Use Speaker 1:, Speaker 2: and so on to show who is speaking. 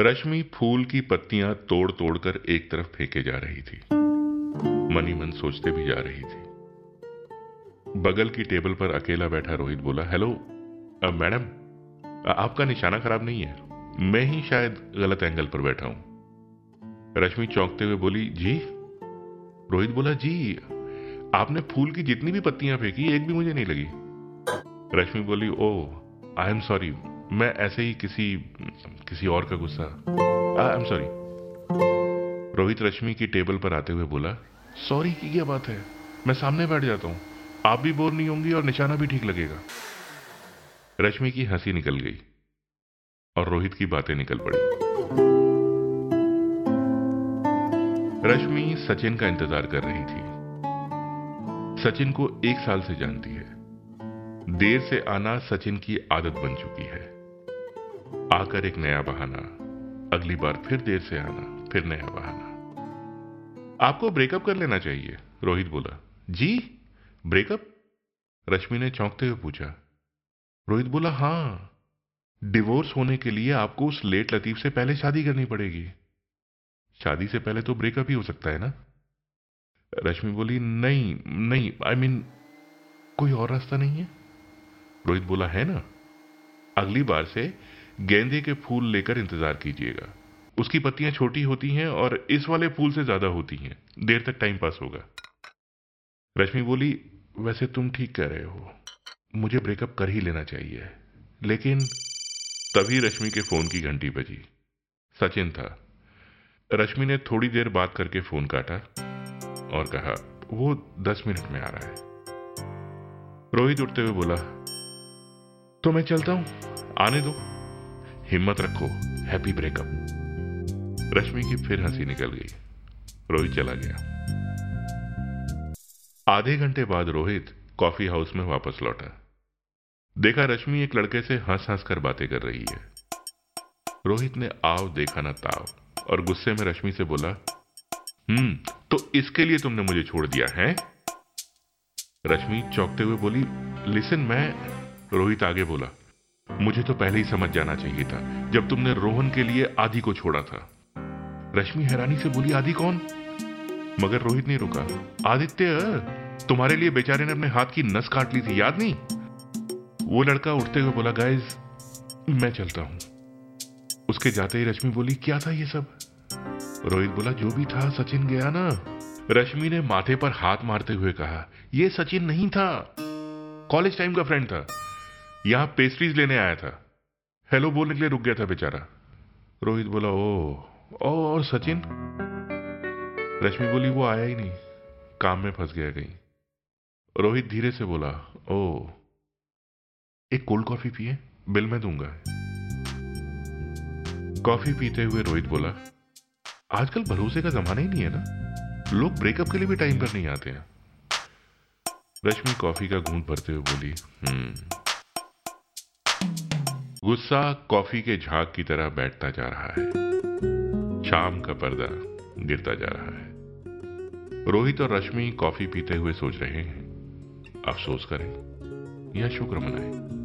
Speaker 1: रश्मि फूल की पत्तियाँ तोड़ तोड़कर एक तरफ़ फेंके जा रही थी। मनी मन सोचते भी जा रही थी। बगल की टेबल पर अकेला बैठा रोहित बोला, हेलो मैडम आपका निशाना खराब नहीं है। मैं ही शायद गलत एंगल पर बैठा हूँ। रश्मि चौंकते हुए बोली, जी? रोहित बोला, जी, आपने फूल की जितनी भी पत्तियाँ फेंकी, एक भी मुझे नहीं लगी। रश्मि बोली ओ आई एम सॉरी, मैं ऐसे ही किसी किसी और का गुस्सा। I am sorry Rohit Rashmi की टेबल पर आते हुए बोला सॉरी की क्या बात है? मैं सामने बैठ जाता हूँ। आप भी बोर नहीं होंगी और निशाना भी ठीक लगेगा. रश्मि की हँसी निकल गई और रोहित की बातें निकल पड़ी। रश्मि सचिन का इंतज़ार कर रही थी। सचिन को एक साल से जानती है। देर से आना सचिन की आदत बन चुकी है। आकर एक नया बहाना। अगली बार फिर देर से आना फिर नया बहाना। आपको ब्रेकअप कर लेना चाहिए रोहित बोला। जी? ब्रेकअप? रश्मि ने चौंकते हुए पूछा। रोहित बोला हाँ। डिवोर्स होने के लिए आपको उस लेट लतीफ से पहले शादी करनी पड़ेगी। शादी से पहले तो ब्रेकअप ही हो सकता है ना? रश्मि बोली नहीं नहीं आई I मीन mean, कोई और रास्ता नहीं है? रोहित बोला है ना। अगली बार से गेंदे के फूल लेकर इंतज़ार कीजिएगा। उसकी पत्तियाँ छोटी होती हैं और इस वाले फूल से ज़्यादा होती हैं। देर तक टाइम पास होगा। रश्मि बोली, वैसे तुम ठीक कह रहे हो। मुझे ब्रेकअप कर ही लेना चाहिए। लेकिन तभी रश्मि के फ़ोन की घंटी बजी। सचिन था। रश्मि ने थोड़ी देर बात करके फ़ोन काटा और कहा, वो दस मिनट में आ रहा है। रोहित उठते हुए बोला तो मैं चलता हूँ। आने दो। हिम्मत रखो हैप्पी ब्रेकअप रश्मि की फिर हँसी निकल गई। रोहित चला गया। आधे घंटे बाद रोहित कॉफ़ी हाउस में वापस लौटा। देखा रश्मि एक लड़के से हंस हंस कर बातें कर रही है। रोहित ने आव देखा ना ताव और गुस्से में रश्मि से बोला हम्म तो इसके लिए तुमने मुझे छोड़ दिया है? रश्मि चौंकते हुए बोली लिसन मैं, रोहित आगे बोला मुझे तो पहले ही समझ जाना चाहिए था, जब तुमने रोहन के लिए आदि को छोड़ा था। रश्मि हैरानी से बोली, आदि कौन? मगर रोहित नहीं रुका, आदित्य, तुम्हारे लिए बेचारे ने अपने हाथ की नस काट ली थी, याद नहीं? वो लड़का उठते हुए बोला गाइज़ मैं चलता हूँ। उसके जाते ही रश्मि बोली, क्या था ये सब? रोहित बोला, जो भी था, सचिन गया ना? रश्मि ने माथे पर हाथ मारते हुए कहा यह सचिन नहीं था। कॉलेज टाइम का फ्रेंड था। यहाँ पेस्ट्रीज लेने आया था। हेलो बोलने के लिए रुक गया था बेचारा। रोहित बोला ओ ओ और सचिन? रश्मि बोली, वो आया ही नहीं। काम में फंस गया कहीं। रोहित धीरे से बोला ओ एक कोल्ड कॉफ़ी पिए, बिल मैं दूँगा। कॉफ़ी पीते हुए रोहित बोला, आजकल भरोसे का जमाना ही नहीं है ना। लोग ब्रेकअप के लिए भी टाइम पर नहीं आते हैं। रश्मि कॉफ़ी का घूंट भरते हुए बोली हम्म गुस्सा कॉफ़ी के झाग की तरह बैठता जा रहा है। शाम का पर्दा गिरता जा रहा है। रोहित और रश्मि कॉफ़ी पीते हुए सोच रहे हैं। अफसोस करें या शुक्र मनाएँ।